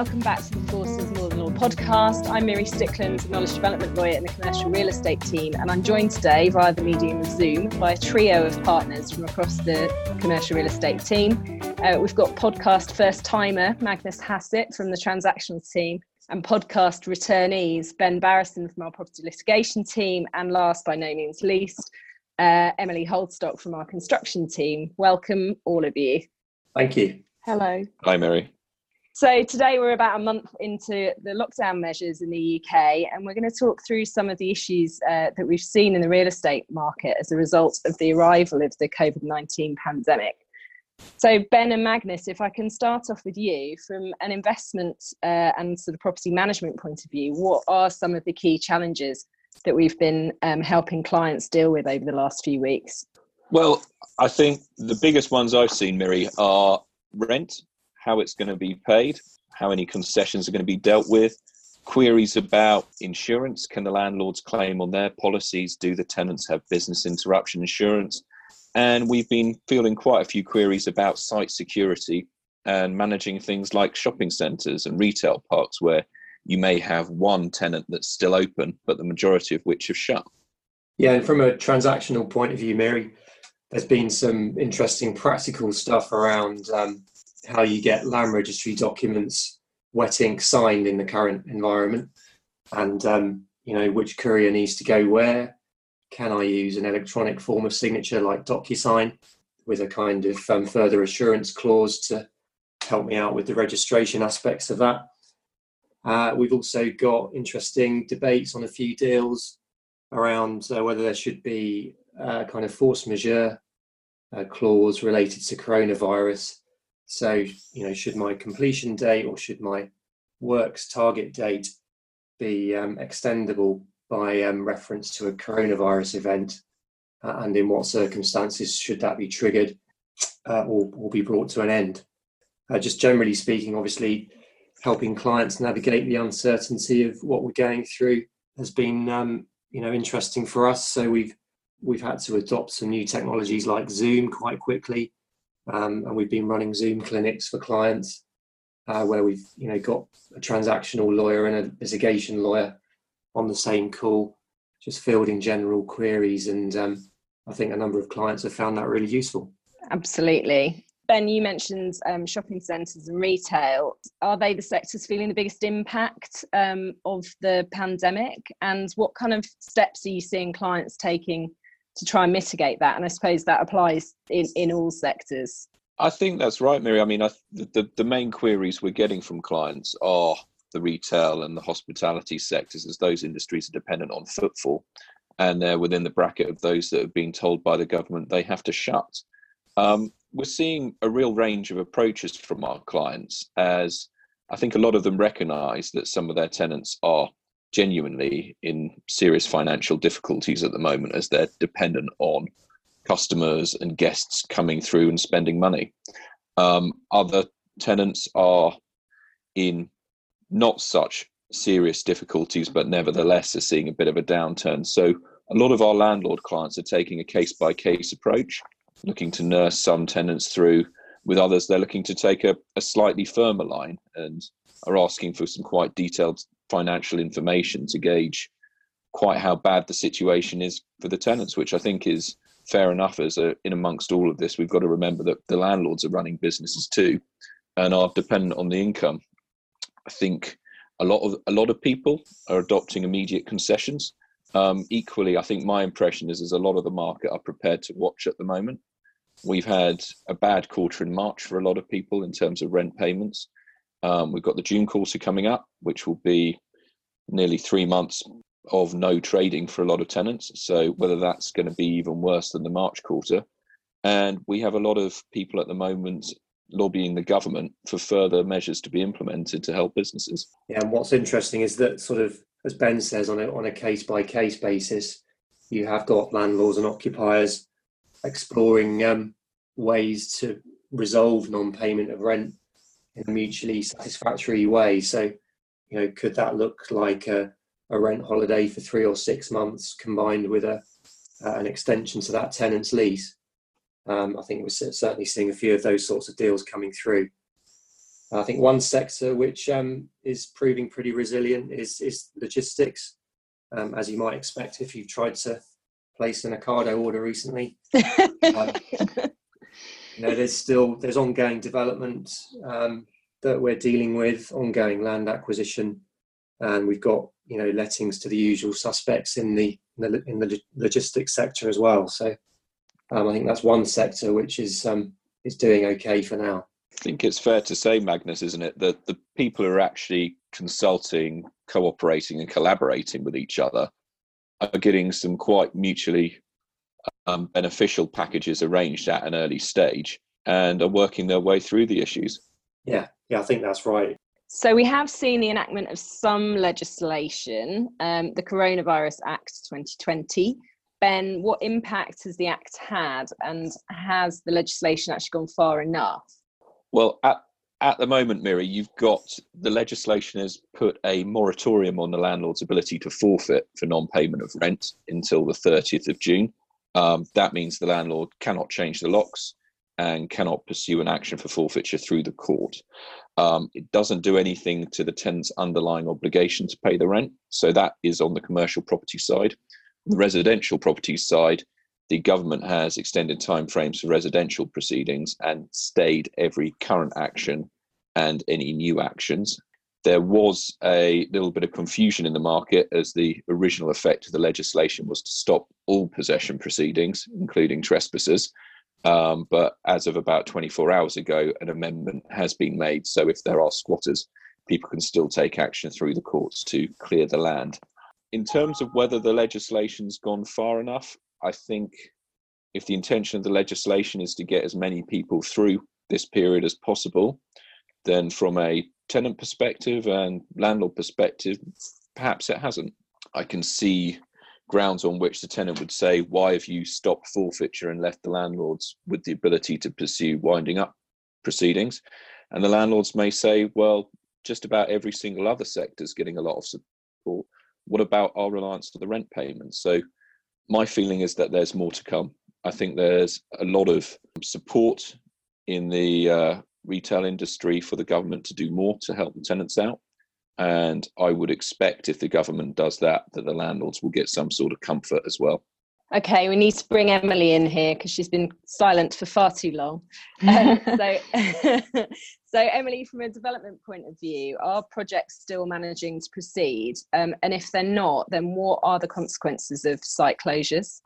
welcome back to the Forsters Modern Law podcast. I'm Miri Stickland, knowledge development lawyer in the commercial real estate team, and I'm joined today via the medium of Zoom by a trio of partners from across the commercial real estate team. Uh, we've got podcast first timer Magnus Hassett from the transactions team, and podcast returnees Ben Barrison from our property litigation team, and last by no means least, uh, Emily Holdstock from our construction team. Welcome, all of you. Thank you. Hello. Hi, Mary. So, today we're about a month into the lockdown measures in the UK, and we're going to talk through some of the issues uh, that we've seen in the real estate market as a result of the arrival of the COVID 19 pandemic. So, Ben and Magnus, if I can start off with you from an investment uh, and sort of property management point of view, what are some of the key challenges that we've been um, helping clients deal with over the last few weeks? Well, I think the biggest ones I've seen, Miri, are rent how it's going to be paid, how any concessions are going to be dealt with, queries about insurance. Can the landlords claim on their policies? Do the tenants have business interruption insurance? And we've been fielding quite a few queries about site security and managing things like shopping centres and retail parks where you may have one tenant that's still open, but the majority of which have shut. Yeah, and from a transactional point of view, Mary, there's been some interesting practical stuff around um, how you get land registry documents wet ink signed in the current environment and um, you know which courier needs to go where. Can i use an electronic form of signature like docusign with a kind of um, further assurance clause to help me out with the registration aspects of that? Uh, we've also got interesting debates on a few deals around uh, whether there should be a kind of force majeure uh, clause related to coronavirus so, you know, should my completion date or should my works target date be um, extendable by um, reference to a coronavirus event? Uh, and in what circumstances should that be triggered uh, or, or be brought to an end? Uh, just generally speaking, obviously, helping clients navigate the uncertainty of what we're going through has been, um, you know, interesting for us. So we've we've had to adopt some new technologies like Zoom quite quickly um, and we've been running Zoom clinics for clients uh, where we've you know got a transactional lawyer and a litigation lawyer on the same call, just fielding general queries, and um, I think a number of clients have found that really useful. Absolutely. Ben, you mentioned um, shopping centres and retail. Are they the sectors feeling the biggest impact um, of the pandemic? And what kind of steps are you seeing clients taking to try and mitigate that. And I suppose that applies in, in all sectors. I think that's right, Mary. I mean, I, the, the main queries we're getting from clients are the retail and the hospitality sectors, as those industries are dependent on footfall. And they're within the bracket of those that have been told by the government they have to shut. Um, we're seeing a real range of approaches from our clients as I think a lot of them recognize that some of their tenants are genuinely in serious financial difficulties at the moment as they're dependent on customers and guests coming through and spending money. Um, other tenants are in not such serious difficulties, but nevertheless are seeing a bit of a downturn. So a lot of our landlord clients are taking a case by case approach, looking to nurse some tenants through. With others, they're looking to take a, a slightly firmer line and are asking for some quite detailed financial information to gauge quite how bad the situation is for the tenants, which I think is fair enough. As a, in amongst all of this, we've got to remember that the landlords are running businesses too, and are dependent on the income. I think a lot of a lot of people are adopting immediate concessions. Um, equally, I think my impression is is a lot of the market are prepared to watch at the moment. We've had a bad quarter in March for a lot of people in terms of rent payments. Um, we've got the June quarter coming up, which will be nearly three months of no trading for a lot of tenants. So whether that's going to be even worse than the March quarter, and we have a lot of people at the moment lobbying the government for further measures to be implemented to help businesses. Yeah, and what's interesting is that sort of, as Ben says, on a on a case by case basis, you have got landlords and occupiers exploring um, ways to resolve non-payment of rent in a mutually satisfactory way. So, you know, could that look like a, a rent holiday for three or six months combined with a uh, an extension to that tenant's lease? Um, I think we're certainly seeing a few of those sorts of deals coming through. I think one sector which um, is proving pretty resilient is, is logistics, um, as you might expect if you've tried to place an Ocado order recently. um, you know, there's still there's ongoing development um, that we're dealing with, ongoing land acquisition, and we've got you know lettings to the usual suspects in the in the, in the logistics sector as well. So um, I think that's one sector which is um, is doing okay for now. I think it's fair to say, Magnus, isn't it, that the people who are actually consulting, cooperating, and collaborating with each other are getting some quite mutually um, beneficial packages arranged at an early stage and are working their way through the issues. Yeah, yeah, I think that's right. So we have seen the enactment of some legislation, um, the Coronavirus Act 2020. Ben, what impact has the act had, and has the legislation actually gone far enough? Well, at at the moment, Miri, you've got the legislation has put a moratorium on the landlord's ability to forfeit for non-payment of rent until the 30th of June. Um, that means the landlord cannot change the locks and cannot pursue an action for forfeiture through the court. Um, it doesn't do anything to the tenant's underlying obligation to pay the rent. So that is on the commercial property side. On the residential property side, the government has extended timeframes for residential proceedings and stayed every current action and any new actions. There was a little bit of confusion in the market as the original effect of the legislation was to stop all possession proceedings, including trespassers. Um, but as of about 24 hours ago, an amendment has been made. So if there are squatters, people can still take action through the courts to clear the land. In terms of whether the legislation's gone far enough, I think if the intention of the legislation is to get as many people through this period as possible, then from a tenant perspective and landlord perspective, perhaps it hasn't. I can see grounds on which the tenant would say, Why have you stopped forfeiture and left the landlords with the ability to pursue winding up proceedings? And the landlords may say, Well, just about every single other sector is getting a lot of support. What about our reliance on the rent payments? So my feeling is that there's more to come. I think there's a lot of support in the uh, retail industry for the government to do more to help the tenants out. And I would expect if the government does that, that the landlords will get some sort of comfort as well. Okay, we need to bring Emily in here because she's been silent for far too long. Um, so, so Emily, from a development point of view, are projects still managing to proceed? Um, and if they're not, then what are the consequences of site closures?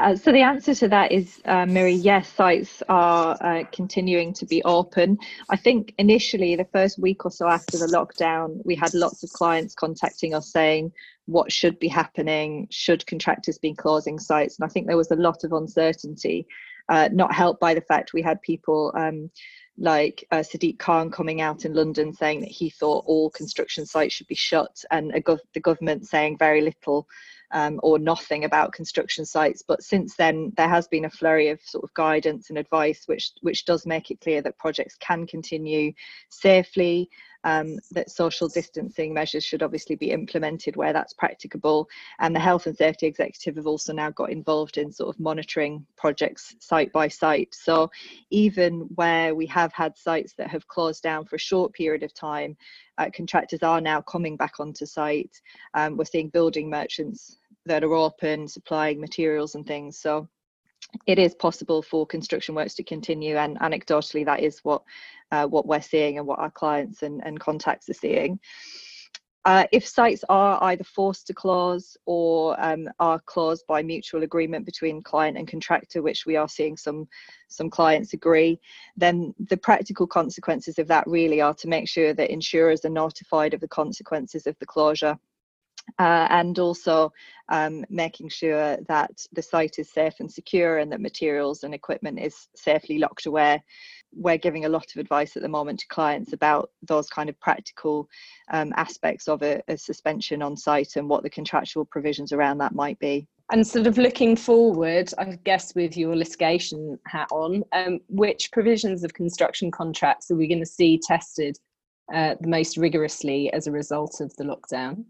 Uh, so the answer to that is, uh, Miri, yes, sites are uh, continuing to be open. I think initially, the first week or so after the lockdown, we had lots of clients contacting us saying what should be happening, should contractors be closing sites, and I think there was a lot of uncertainty, uh, not helped by the fact we had people. Um, like uh, Sadiq Khan coming out in London saying that he thought all construction sites should be shut, and gov- the government saying very little um, or nothing about construction sites. But since then, there has been a flurry of sort of guidance and advice, which which does make it clear that projects can continue safely. Um, that social distancing measures should obviously be implemented where that's practicable. And the Health and Safety Executive have also now got involved in sort of monitoring projects site by site. So even where we have had sites that have closed down for a short period of time, uh, contractors are now coming back onto site. Um, we're seeing building merchants that are open, supplying materials and things. So it is possible for construction works to continue, and anecdotally, that is what uh, what we're seeing and what our clients and, and contacts are seeing. Uh, if sites are either forced to close or um, are closed by mutual agreement between client and contractor, which we are seeing some some clients agree, then the practical consequences of that really are to make sure that insurers are notified of the consequences of the closure uh, and also um, making sure that the site is safe and secure and that materials and equipment is safely locked away. We're giving a lot of advice at the moment to clients about those kind of practical um, aspects of a, a suspension on site and what the contractual provisions around that might be. And sort of looking forward, I guess with your litigation hat on, um, which provisions of construction contracts are we going to see tested uh, the most rigorously as a result of the lockdown?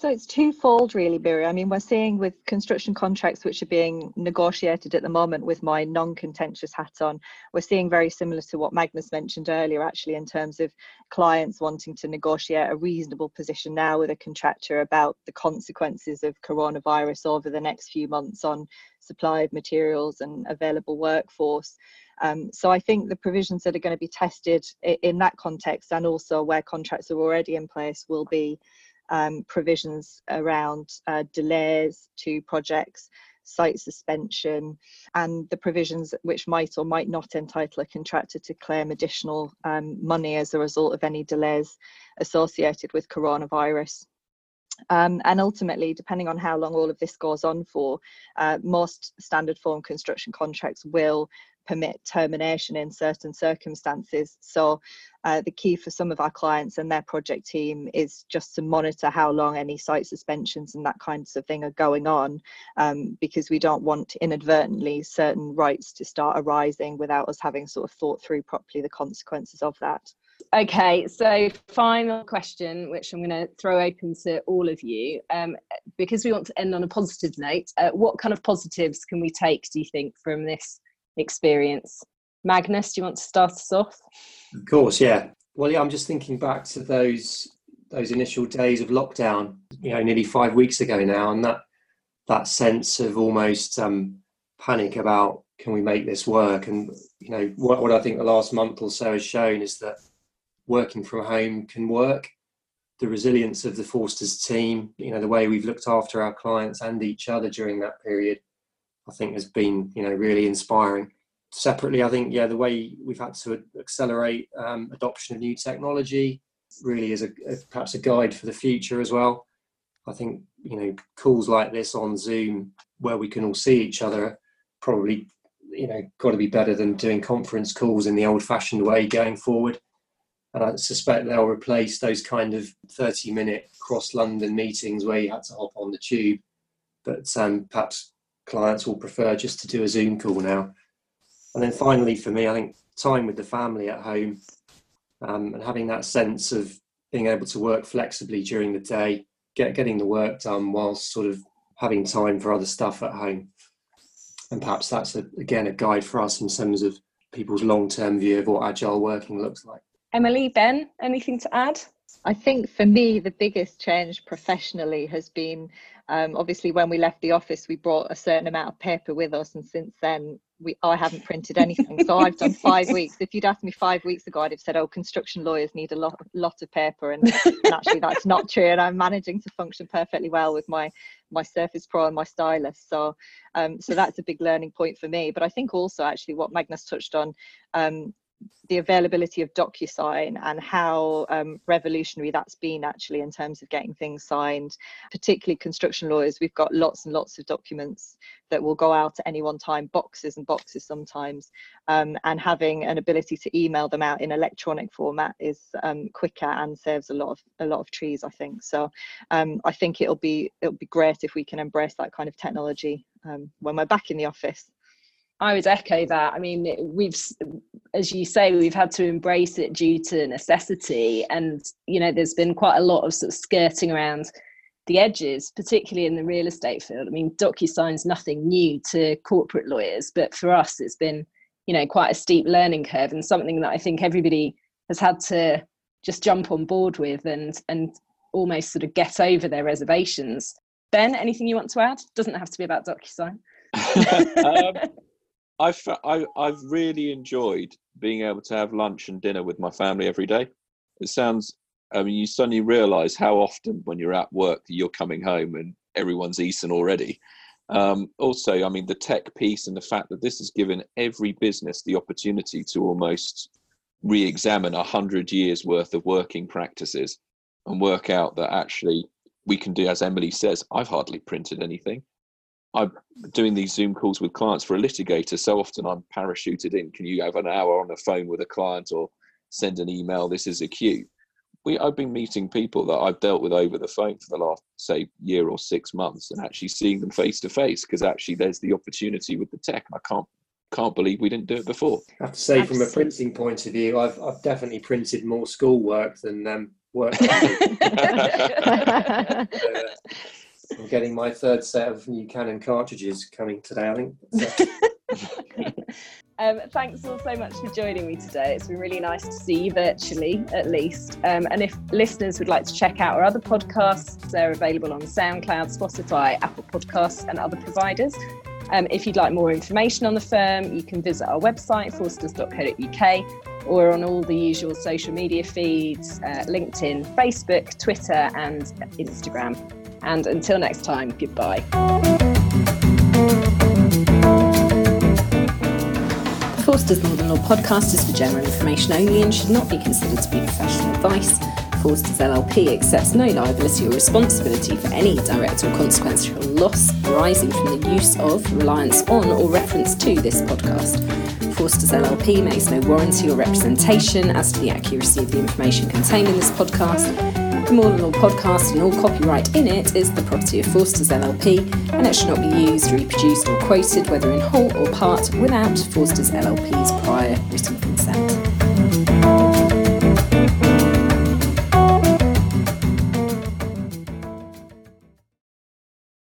So it's twofold, really, Miri. I mean, we're seeing with construction contracts which are being negotiated at the moment with my non contentious hat on, we're seeing very similar to what Magnus mentioned earlier, actually, in terms of clients wanting to negotiate a reasonable position now with a contractor about the consequences of coronavirus over the next few months on supply of materials and available workforce. Um, so I think the provisions that are going to be tested in that context and also where contracts are already in place will be um, provisions around uh, delays to projects, site suspension, and the provisions which might or might not entitle a contractor to claim additional um, money as a result of any delays associated with coronavirus. Um, and ultimately, depending on how long all of this goes on for, uh, most standard form construction contracts will permit termination in certain circumstances. So, uh, the key for some of our clients and their project team is just to monitor how long any site suspensions and that kinds of thing are going on, um, because we don't want inadvertently certain rights to start arising without us having sort of thought through properly the consequences of that. Okay, so final question, which I'm going to throw open to all of you, um, because we want to end on a positive note. Uh, what kind of positives can we take, do you think, from this experience. Magnus, do you want to start us off? Of course, yeah. Well, yeah, I'm just thinking back to those those initial days of lockdown, you know, nearly five weeks ago now, and that that sense of almost um, panic about can we make this work? And you know, what, what I think the last month or so has shown is that working from home can work. The resilience of the Forsters team, you know, the way we've looked after our clients and each other during that period I think has been you know really inspiring. Separately, I think yeah the way we've had to accelerate um, adoption of new technology really is a, a, perhaps a guide for the future as well. I think you know calls like this on Zoom where we can all see each other probably you know got to be better than doing conference calls in the old-fashioned way going forward. And I suspect they'll replace those kind of 30 minute cross London meetings where you had to hop on the tube. But um, perhaps clients will prefer just to do a Zoom call now. And then finally, for me, I think time with the family at home um, and having that sense of being able to work flexibly during the day, get getting the work done whilst sort of having time for other stuff at home. And perhaps that's a, again a guide for us in terms of people's long-term view of what agile working looks like. Emily, Ben, anything to add? I think for me, the biggest change professionally has been um, obviously when we left the office, we brought a certain amount of paper with us, and since then, we I haven't printed anything. so I've done five weeks. If you'd asked me five weeks ago, I'd have said, "Oh, construction lawyers need a lot lot of paper," and, and actually that's not true. And I'm managing to function perfectly well with my my Surface Pro and my stylus. So um, so that's a big learning point for me. But I think also actually what Magnus touched on. Um, the availability of DocuSign and how um, revolutionary that's been actually in terms of getting things signed, particularly construction lawyers. We've got lots and lots of documents that will go out at any one time, boxes and boxes sometimes, um, and having an ability to email them out in electronic format is um, quicker and saves a lot of a lot of trees. I think so. Um, I think it'll be it'll be great if we can embrace that kind of technology um, when we're back in the office. I would echo that. I mean, we've, as you say, we've had to embrace it due to necessity, and you know, there's been quite a lot of sort of skirting around the edges, particularly in the real estate field. I mean, DocuSign's nothing new to corporate lawyers, but for us, it's been, you know, quite a steep learning curve, and something that I think everybody has had to just jump on board with and and almost sort of get over their reservations. Ben, anything you want to add? Doesn't have to be about DocuSign. um, I've I, I've really enjoyed being able to have lunch and dinner with my family every day. It sounds. I mean, you suddenly realise how often when you're at work you're coming home and everyone's eaten already. Um, also, I mean, the tech piece and the fact that this has given every business the opportunity to almost re-examine a hundred years worth of working practices and work out that actually we can do, as Emily says, I've hardly printed anything. I'm doing these Zoom calls with clients for a litigator. So often I'm parachuted in. Can you have an hour on the phone with a client or send an email? This is a queue. We, I've been meeting people that I've dealt with over the phone for the last, say, year or six months, and actually seeing them face to face because actually there's the opportunity with the tech, and I can't can't believe we didn't do it before. I have to say, Absolutely. from a printing point of view, I've I've definitely printed more schoolwork than um, work. I'm getting my third set of new Canon cartridges coming today, I think. Um, thanks all so much for joining me today. It's been really nice to see you virtually, at least. Um, and if listeners would like to check out our other podcasts, they're available on SoundCloud, Spotify, Apple Podcasts, and other providers. Um, if you'd like more information on the firm, you can visit our website, forsters.co.uk, or on all the usual social media feeds uh, LinkedIn, Facebook, Twitter, and Instagram. And until next time, goodbye. Forsters Modern Law podcast is for general information only and should not be considered to be professional advice. Forsters LLP accepts no liability or responsibility for any direct or consequential loss arising from the use of, reliance on, or reference to this podcast. Forsters LLP makes no warranty or representation as to the accuracy of the information contained in this podcast. The Modern Law podcast and all copyright in it is the property of Forsters LLP and it should not be used, reproduced, or quoted, whether in whole or part, without Forsters LLP's prior written consent.